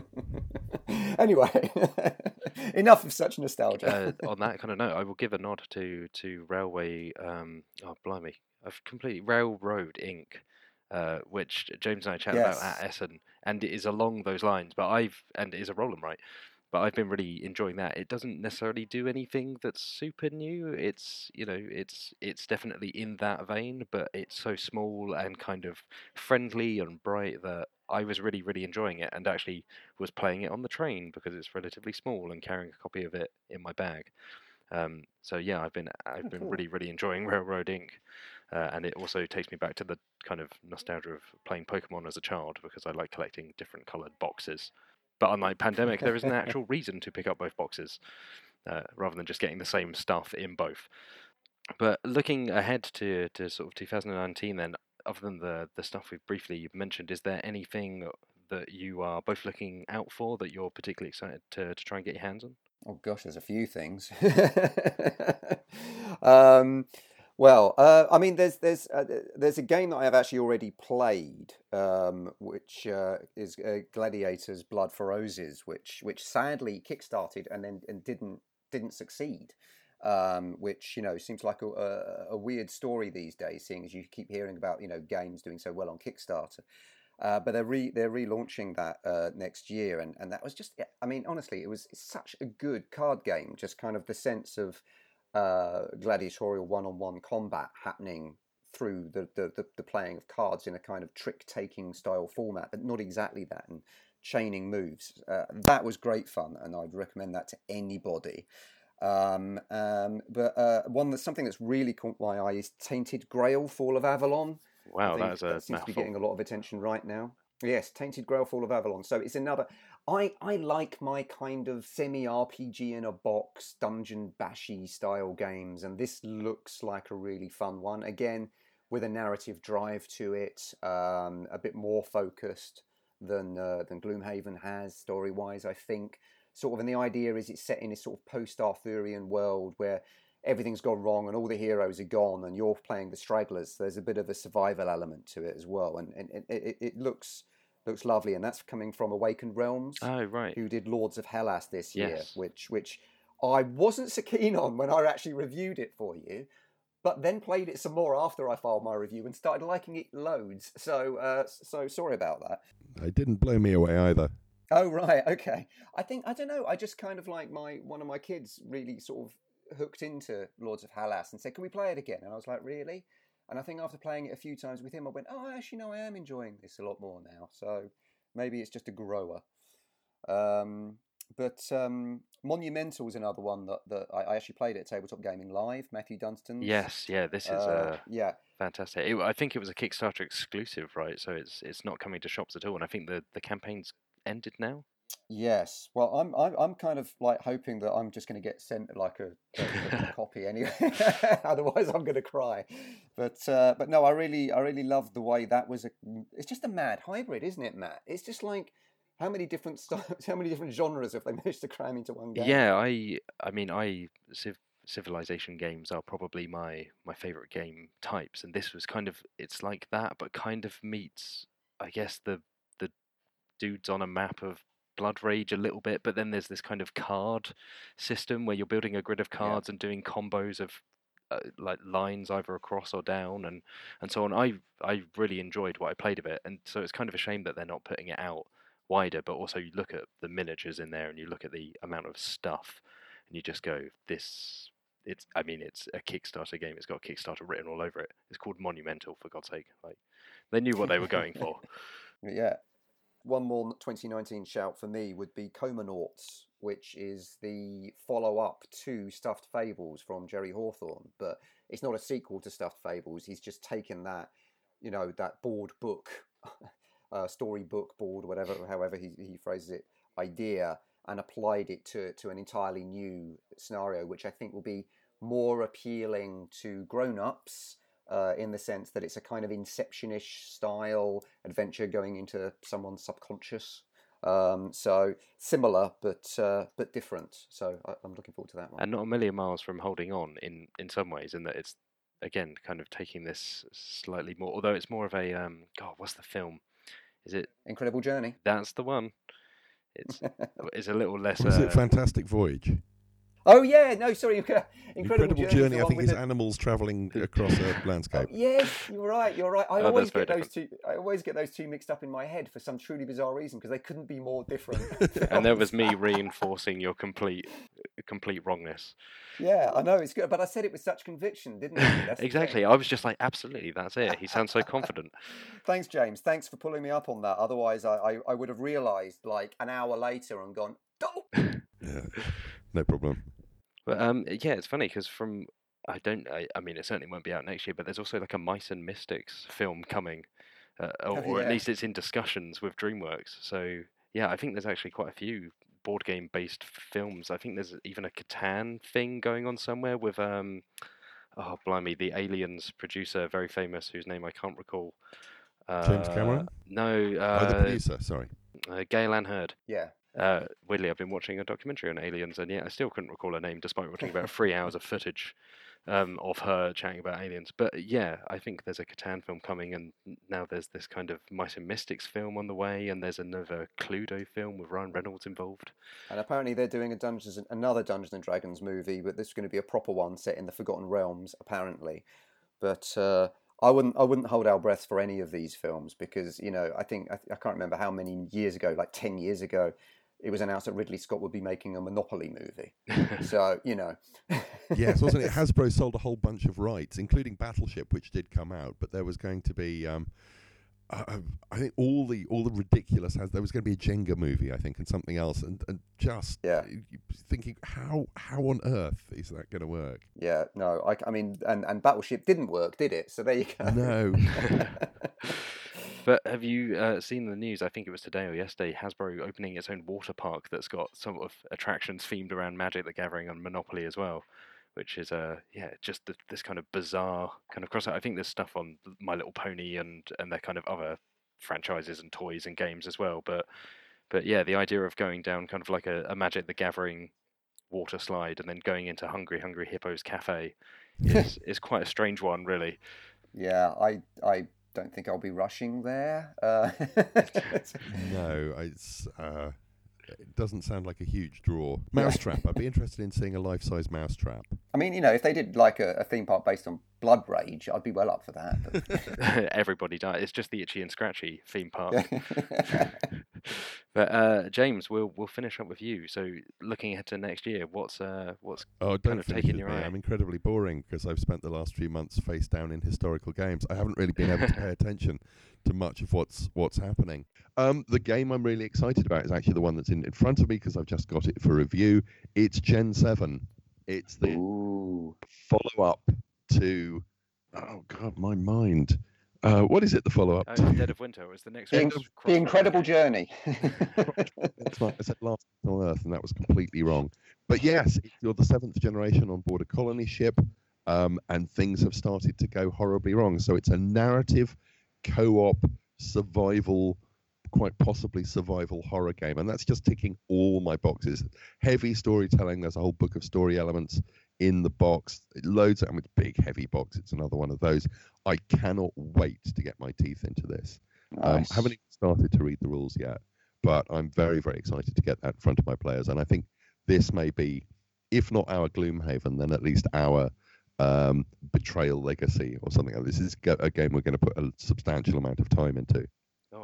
anyway, enough of such nostalgia. uh, on that kind of note, I will give a nod to to Railway. Um, oh, blimey, I've completely Railroad Inc. Uh, which James and I chatted about at Essen, and it is along those lines. But I've and it is a roll 'em right. But I've been really enjoying that. It doesn't necessarily do anything that's super new. It's you know it's it's definitely in that vein, but it's so small and kind of friendly and bright that I was really really enjoying it, and actually was playing it on the train because it's relatively small and carrying a copy of it in my bag. Um, so yeah, I've been I've Oh, been cool. really really enjoying Railroad Inc. Uh, and it also takes me back to the kind of nostalgia of playing Pokemon as a child because I like collecting different coloured boxes. But unlike Pandemic, there is an actual reason to pick up both boxes uh, rather than just getting the same stuff in both. But looking ahead to, to sort of 2019, then, other than the, the stuff we've briefly mentioned, is there anything that you are both looking out for that you're particularly excited to, to try and get your hands on? Oh gosh, there's a few things. um, well, uh, I mean, there's there's uh, there's a game that I have actually already played, um, which uh, is uh, Gladiators: Blood for Roses, which which sadly kickstarted and then and didn't didn't succeed. Um, which you know seems like a, a, a weird story these days, seeing as you keep hearing about you know games doing so well on Kickstarter. Uh, but they're re- they're relaunching that uh, next year, and, and that was just I mean honestly it was such a good card game. Just kind of the sense of uh, gladiatorial one on one combat happening through the, the, the, the playing of cards in a kind of trick taking style format, but not exactly that, and chaining moves. Uh, that was great fun, and I'd recommend that to anybody. Um, um, but uh, one that's something that's really caught my eye is Tainted Grail: Fall of Avalon. Wow, that a seems to be getting a lot of attention right now. Yes, Tainted Grail Fall of Avalon. So it's another. I I like my kind of semi RPG in a box dungeon bashy style games, and this looks like a really fun one. Again, with a narrative drive to it, um, a bit more focused than uh, than Gloomhaven has story wise. I think sort of, and the idea is it's set in this sort of post Arthurian world where everything's gone wrong and all the heroes are gone and you're playing the stragglers. There's a bit of a survival element to it as well, and, and it, it, it looks looks lovely. And that's coming from Awakened Realms, Oh, right. who did Lords of Hellas this year, which which I wasn't so keen on when I actually reviewed it for you. But then played it some more after I filed my review and started liking it loads. So, uh, so sorry about that. It didn't blow me away either. Oh right, okay. I think I don't know. I just kind of like my one of my kids really sort of hooked into Lords of Hellas and said, "Can we play it again?" And I was like, "Really?" And I think after playing it a few times with him, I went, "Oh, actually, no, I am enjoying this a lot more now." So maybe it's just a grower. Um, but um, Monumental is another one that, that I, I actually played at Tabletop Gaming Live. Matthew Dunstan's. Yes, yeah, this is Uh, uh, yeah, fantastic. It, I think it was a Kickstarter exclusive, right? So it's it's not coming to shops at all, and I think the the campaign's ended now. Yes. Well, I'm I'm I'm kind of like hoping that I'm just going to get sent like a, a- a copy anyway. Otherwise, I'm going to cry. But uh, but no, I really I really love the way that was a. It's just a mad hybrid, isn't it, Matt? It's just like how many different styles, how many different genres have they managed to cram into one game? Yeah, I I mean I civ- civilization games are probably my my favorite game types, and this was kind of it's like that, but kind of meets I guess the the dudes on a map of Blood Rage a little bit, but then there's this kind of card system where you're building a grid of Yeah. cards and doing combos of uh, like lines either across or down and and so on. I I really enjoyed what I played of it, and so it's kind of a shame that they're not putting it out wider. But also, you look at the miniatures in there, and you look at the amount of stuff, and you just go, this. It's. I mean, it's a Kickstarter game. It's got Kickstarter written all over it. It's called Monumental, for God's sake. Like, they knew what they were going for. Yeah. One more 2019 shout for me would be Comanauts, which is the follow up to Stuffed Fables from Jerry Hawthorne. But it's not a sequel to Stuffed Fables. He's just taken that, you know, that board book uh, storybook board, whatever, however he, he phrases it, idea, and applied it to to an entirely new scenario, which I think will be more appealing to grown-ups uh, in the sense that it's a kind of inception-ish style adventure going into someone's subconscious. Um, so similar but uh, but different. So I, am looking forward to that one. And not a million miles from holding on in in some ways, in that it's again kind of taking this slightly more. Although it's more of a um, God, what's the film? Is it Incredible Journey? That's the one. It's it's a little less. Was uh, it Fantastic Voyage? Oh yeah, no, sorry, Incredible, Incredible Journey. Journey, I think, one is the- animals travelling across a landscape. Yes, you're right. You're right. I Oh, always that's very get those two. I always get those two mixed up in my head for some truly bizarre reason because they couldn't be more different. and there was me reinforcing your complete complete wrongness. Yeah, I know it's good, but I said it with such conviction, didn't I? That's exactly. I was just like, absolutely, that's it. He sounds so confident. Thanks, James. Thanks for pulling me up on that. Otherwise, I, I, I would have realised like an hour later and gone, oh, Yeah, no problem. But um, yeah, it's funny because from I don't I, I mean it certainly won't be out next year, but there's also like a Mice and Mystics film coming, uh, or, Oh, or at least it's in discussions with DreamWorks. So yeah, I think there's actually quite a few board game based films. I think there's even a Catan thing going on somewhere with um, oh blimey, the Aliens producer, very famous, whose name I can't recall. Uh, James Cameron? No, oh, the uh, producer, sorry. uh, Gale Anne Hurd. yeah. Uh, weirdly, I've been watching a documentary on aliens, and yet I still couldn't recall her name, despite watching about three hours of footage um, of her chatting about aliens. But yeah, I think there's a Catan film coming, and now there's this kind of Mice and Mystics film on the way, and there's another Cluedo film with Ryan Reynolds involved. And apparently they're doing a Dungeons another Dungeons and Dragons movie, but this is going to be a proper one set in the Forgotten Realms, apparently. But uh, I wouldn't I wouldn't hold our breath for any of these films because you know I think I, I can't remember how many years ago, like ten years ago, it was announced that Ridley Scott would be making a Monopoly movie. so you know, Yes, wasn't it? Hasbro sold a whole bunch of rights, including Battleship, which did come out, but there was going to be, um, uh, I think, all the all the ridiculous has. There was going to be a Jenga movie, I think, and something else, and, and just Yeah. thinking, how how on earth is that going to work? yeah, no, I, I mean, and, and Battleship didn't work, did it? So there you go. No, But have you uh, seen the news? I think it was today or yesterday. Hasbro opening its own water park that's got some of attractions themed around Magic the Gathering and Monopoly as well, which is uh yeah just th- this kind of bizarre kind of crossover. I think there's stuff on My Little Pony and and their kind of other franchises and toys and games as well. But but yeah, the idea of going down kind of like a, a Magic the Gathering water slide and then going into Hungry Hungry Hippos Cafe is is quite a strange one, really. Yeah, I I don't think I'll be rushing there. Uh, no, it's uh, it doesn't sound like a huge draw. Mousetrap. I'd be interested in seeing a life-size mousetrap. I mean, you know, if they did like a, a theme park based on Blood Rage, I'd be well up for that. But... Everybody died. It's just the itchy and scratchy theme park. but uh, James, we'll we'll finish up with you. So looking ahead to next year, what's uh what's Oh, kind of taking your eye? I'm incredibly boring because I've spent the last few months face down in historical games. I haven't really been able to pay attention to much of what's what's happening. Um, the game I'm really excited about is actually the one that's in, in front of me because I've just got it for review. It's Gen Seven. It's the Ooh. follow up to. Oh God, my mind. Uh, what is it? The follow up Oh. Dead of Winter was the next The, one. in- the Incredible Journey. That's right. I said last on Earth, and that was completely wrong. But yes, you're the seventh generation on board a colony ship, um, and things have started to go horribly wrong. So it's a narrative, co-op, survival, quite possibly survival horror game, and that's just ticking all my boxes. Heavy storytelling. There's a whole book of story elements in the box. Loads. Mean, it's a big, heavy box. It's another one of those. I cannot wait to get my teeth into this. Um, Nice. haven't even started to read the rules yet, but I'm very, very excited to get that in front of my players. And I think this may be, if not our Gloomhaven, then at least our um, Betrayal Legacy or something. like This This is a game we're going to put a substantial amount of time into.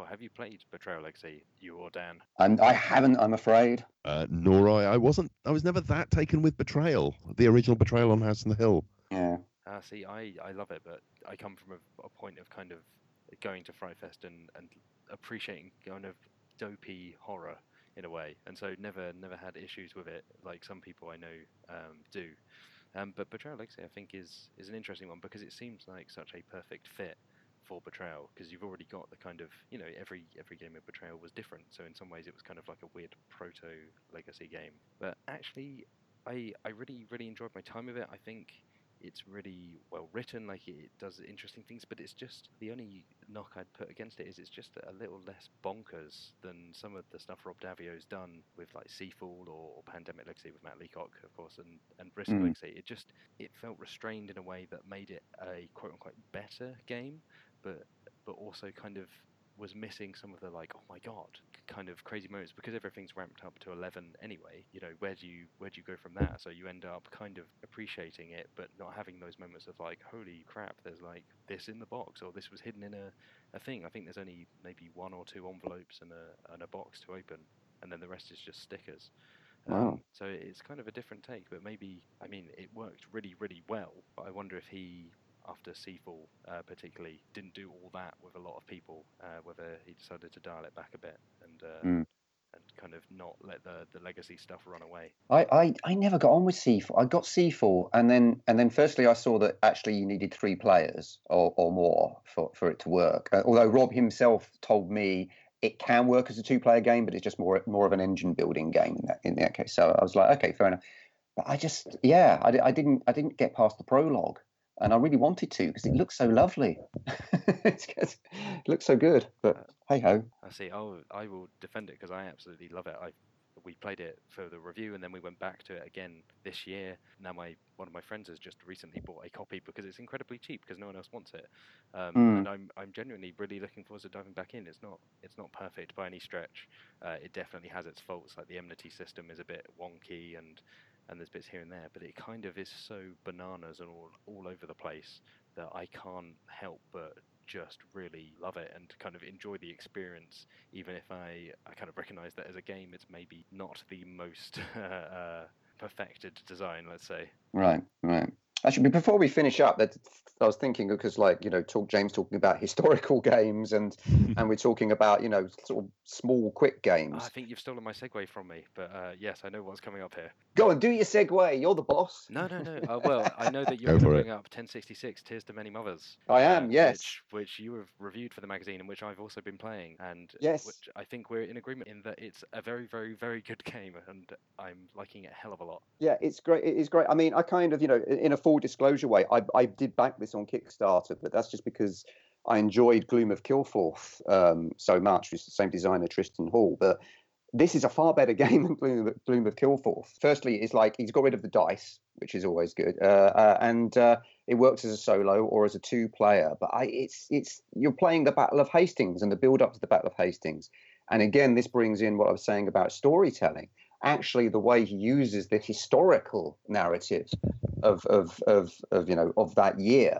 Oh, have you played Betrayal Legacy, you or Dan? and I haven't, I'm afraid. Uh, nor I. I wasn't. I was never that taken with Betrayal, the original Betrayal on House on the Hill. Yeah. Ah, see, I, I love it, but I come from a, a point of kind of going to Fright Fest and, and appreciating kind of dopey horror in a way, and so never never had issues with it like some people I know um, do. Um, but Betrayal Legacy, I think, is is an interesting one because it seems like such a perfect fit for Betrayal because you've already got the kind of you know every every game of Betrayal was different. So in some ways it was kind of like a weird proto legacy game. But actually, I I really really enjoyed my time with it. I think it's really well written, like it does interesting things, but it's just the only knock I'd put against it is it's just a little less bonkers than some of the stuff Rob Daviau's done with like Seafall or, Pandemic Legacy with Matt Leacock, of course, and, and Risk mm. Legacy. It just it felt restrained in a way that made it a quote unquote better game, but but also kind of was missing some of the like, oh my god, kind of crazy moments because everything's ramped up to 11 anyway. You know, where do you where do you go from that? So you end up kind of appreciating it, but not having those moments of like, holy crap, there's like this in the box or this was hidden in a, a thing. I think there's only maybe one or two envelopes and a and a box to open, and then the rest is just stickers. Wow. Um, so it's kind of a different take, but maybe I mean it worked really really well. But I wonder if he after Seafall, uh, particularly, didn't do all that with a lot of people. Uh, whether he decided to dial it back a bit and uh, mm. and kind of not let the, the legacy stuff run away. I, I, I never got on with Seafall. I got Seafall, and then and then firstly I saw that actually you needed three players or, or more for, for it to work. Uh, although Rob himself told me it can work as a two player game, but it's just more more of an engine building game in that in that case. So I was like, okay, fair enough. But I just, yeah, I, I didn't, I didn't get past the prologue and I really wanted to because it looks so lovely. it looks so good, but uh, hey ho. I see. I'll, I will defend it because I absolutely love it. I we played it for the review and then we went back to it again this year. Now my one of my friends has just recently bought a copy because it's incredibly cheap because no one else wants it. Um, mm. And I'm I'm genuinely really looking forward to diving back in. It's not it's not perfect by any stretch. Uh, it definitely has its faults. Like the enmity system is a bit wonky and and there's bits here and there, but it kind of is so bananas and all all over the place that I can't help but just really love it and kind of enjoy the experience, even if I I kind of recognise that as a game it's maybe not the most uh, perfected design, let's say. Right, right. Actually, before we finish up, that I was thinking because, like, you know, talk James talking about historical games, and and we're talking about, you know, sort of small, quick games. I think you've stolen my segue from me, but uh, yes, I know what's coming up here. Go and do your segue. You're the boss. No, no, no. Uh, well, I know that you're bring up 1066 Tears to Many Mothers. I am, uh, yes. Which, which you have reviewed for the magazine, and which I've also been playing, and yes, which I think we're in agreement in that it's a very, very, very good game, and I'm liking it a hell of a lot. Yeah, it's great. It is great. I mean, I kind of, you know, in a full disclosure way, I, I did back this on Kickstarter, but that's just because I enjoyed Gloom of Kilforth um, so much. It's the same designer, Tristan Hall, but this is a far better game than Gloom, Gloom of Kilforth. Firstly, it's like he's got rid of the dice, which is always good, uh, uh, and uh, it works as a solo or as a two-player. But I, it's it's you're playing the Battle of Hastings and the build-up to the Battle of Hastings, and again, this brings in what I was saying about storytelling. Actually, the way he uses the historical narrative of of of, of you know of that year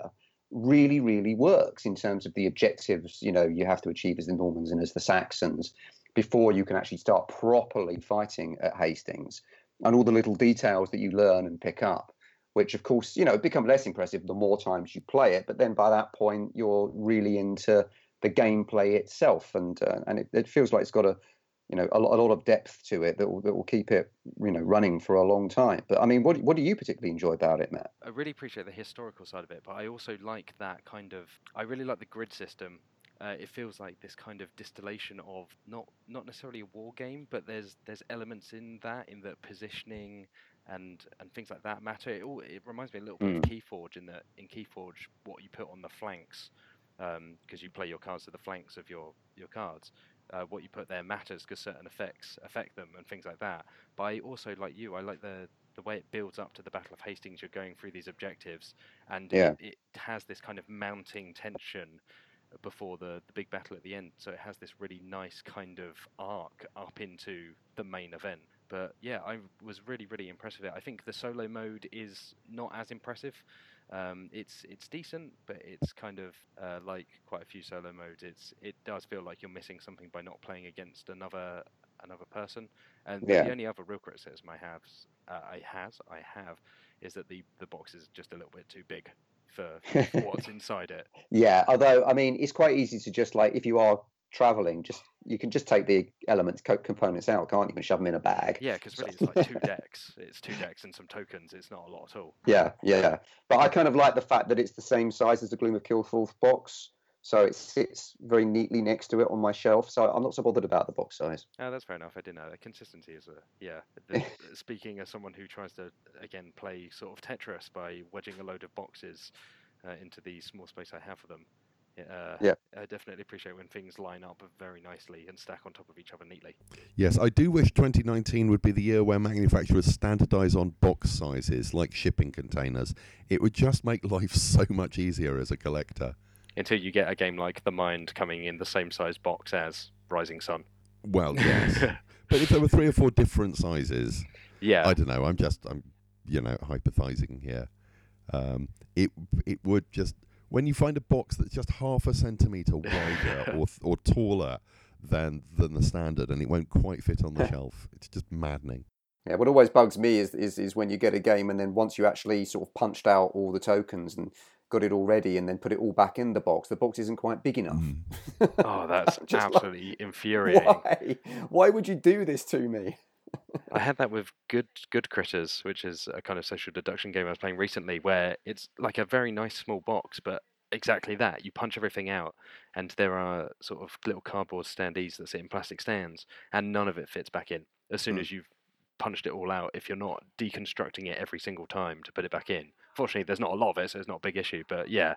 really really works in terms of the objectives you know you have to achieve as the Normans and as the Saxons before you can actually start properly fighting at Hastings. And all the little details that you learn and pick up which of course you know become less impressive the more times you play it. But then by that point you're really into the gameplay itself. And uh, and it, it feels like it's got a you know a, a lot of depth to it that will, that will keep it you know running for a long time. But I mean, what what do you particularly enjoy about it, Matt? I really appreciate the historical side of it, but I also like that kind of. I really like the grid system. Uh, it feels like this kind of distillation of not not necessarily a war game, but there's there's elements in that in that positioning and and things like that matter. It all it reminds me a little bit mm. of Keyforge in that in Keyforge what you put on the flanks because um, you play your cards to the flanks of your your cards uh, what you put there matters because certain effects affect them and things like that. But I also, like you, I like the the way it builds up to the Battle of Hastings. You're going through these objectives, and yeah. it, it, has this kind of mounting tension before the the big battle at the end. So it has this really nice kind of arc up into the main event. But yeah, I was really really impressed with it. I think the solo mode is not as impressive. Um, it's it's decent, but it's kind of uh, like quite a few solo modes. It's it does feel like you're missing something by not playing against another another person. And yeah. the only other real criticism I have, uh, I has I have, is that the the box is just a little bit too big for, for what's inside it. Yeah, although I mean, it's quite easy to just like if you are traveling, just you can just take the elements components out, can't you? And shove them in a bag. Yeah, because really it's like two decks. It's two decks and some tokens. It's not a lot at all. Yeah, yeah, yeah. But I kind of like the fact that it's the same size as the Gloom of Kilforth box. so it sits very neatly next to it on my shelf. So I'm not so bothered about the box size. Oh, that's fair enough. I didn't know that. Consistency is a yeah. The, speaking as someone who tries to again play sort of Tetris by wedging a load of boxes uh, into the small space I have for them. Uh, yeah, I definitely appreciate when things line up very nicely and stack on top of each other neatly. Yes, I do wish 2019 would be the year where manufacturers standardize on box sizes like shipping containers. It would just make life so much easier as a collector until you get a game like The Mind coming in the same size box as Rising Sun. Well, yes. but if there were three or four different sizes, yeah, I don't know. I'm just, I'm, you know, hypothesizing here. Um, it it would just when you find a box that's just half a centimeter wider or th- or taller than than the standard, and it won't quite fit on the shelf. It's just maddening. Yeah, what always bugs me is, is is when you get a game and then once you actually sort of punched out all the tokens and got it all ready and then put it all back in the box, the box isn't quite big enough. Mm. oh, that's absolutely like, infuriating. Why? Why would you do this to me? I had that with Good Good Critters, which is a kind of social deduction game I was playing recently, where it's like a very nice small box, but exactly that. You punch everything out, and there are sort of little cardboard standees that sit in plastic stands, and none of it fits back in. As soon mm. as you've punched it all out, if you're not deconstructing it every single time to put it back in, Fortunately, there's not a lot of it, so it's not a big issue. But yeah,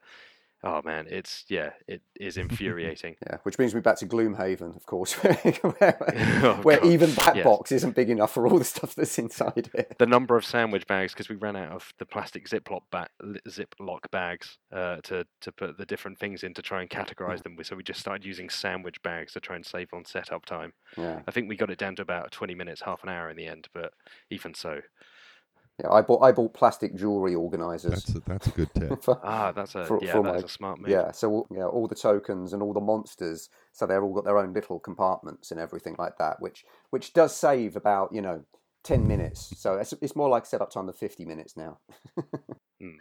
oh man, it's yeah, it is infuriating. yeah, which brings me back to Gloomhaven, of course, where, oh, where even that yes. box isn't big enough for all the stuff that's inside it. The number of sandwich bags, because we ran out of the plastic Ziploc ba- Ziploc bags uh, to to put the different things in to try and categorize them. So we just started using sandwich bags to try and save on setup time. Yeah. I think we got it down to about 20 minutes, half an hour in the end, but even so. Yeah, I bought I bought plastic jewelry organizers. That's a, that's a good tip. for, ah, that's a for, yeah, for that's my, a smart move. Yeah, so yeah, all the tokens and all the monsters, so they're all got their own little compartments and everything like that, which which does save about you know ten minutes. So it's it's more like setup time of fifty minutes now. hmm.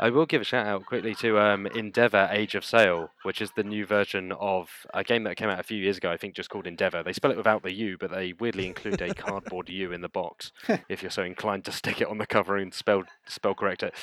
I will give a shout out quickly to um, Endeavour Age of Sail, which is the new version of a game that came out a few years ago, I think just called Endeavour. They spell it without the U, but they weirdly include a cardboard U in the box if you're so inclined to stick it on the cover and spell, spell correct it.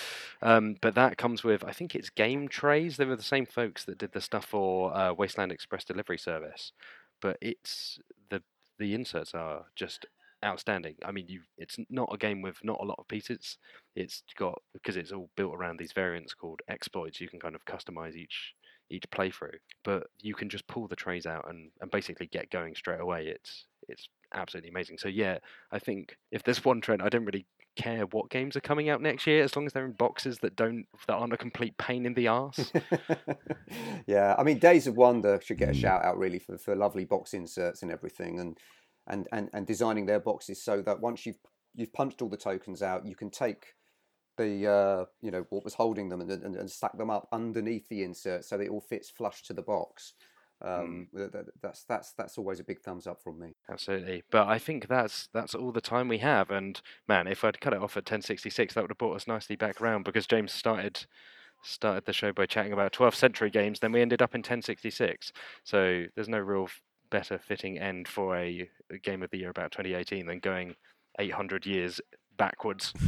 Um, but that comes with, I think it's Game Trays. They were the same folks that did the stuff for uh, Wasteland Express Delivery Service. But it's the the inserts are just outstanding. I mean, you it's not a game with not a lot of pieces. It's got because it's all built around these variants called exploits. You can kind of customize each each playthrough, but you can just pull the trays out and, and basically get going straight away. It's it's absolutely amazing. So yeah, I think if there's one trend, I don't really care what games are coming out next year as long as they're in boxes that don't that aren't a complete pain in the ass. yeah, I mean Days of Wonder should get a shout out really for, for lovely box inserts and everything and and, and, and designing their boxes so that once you've you've punched all the tokens out, you can take the uh, you know what was holding them and, and, and, stack them up underneath the insert so that it all fits flush to the box. Um, mm. that, that's that's that's always a big thumbs up from me. Absolutely, but I think that's that's all the time we have. And man, if I'd cut it off at 1066, that would have brought us nicely back around because James started started the show by chatting about 12th century games. Then we ended up in 1066. So there's no real better fitting end for a, a game of the year about 2018 than going 800 years backwards.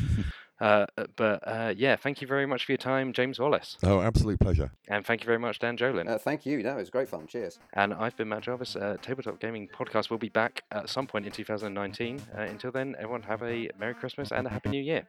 Uh, uh, but uh, yeah, thank you very much for your time, James Wallis. Oh, absolute pleasure. And thank you very much, Dan Jolin. Uh, thank you. No, it was great fun. Cheers. And I've been Matt Jarvis. Uh, Tabletop Gaming Podcast will be back at some point in 2019. Uh, until then, everyone have a Merry Christmas and a Happy New Year.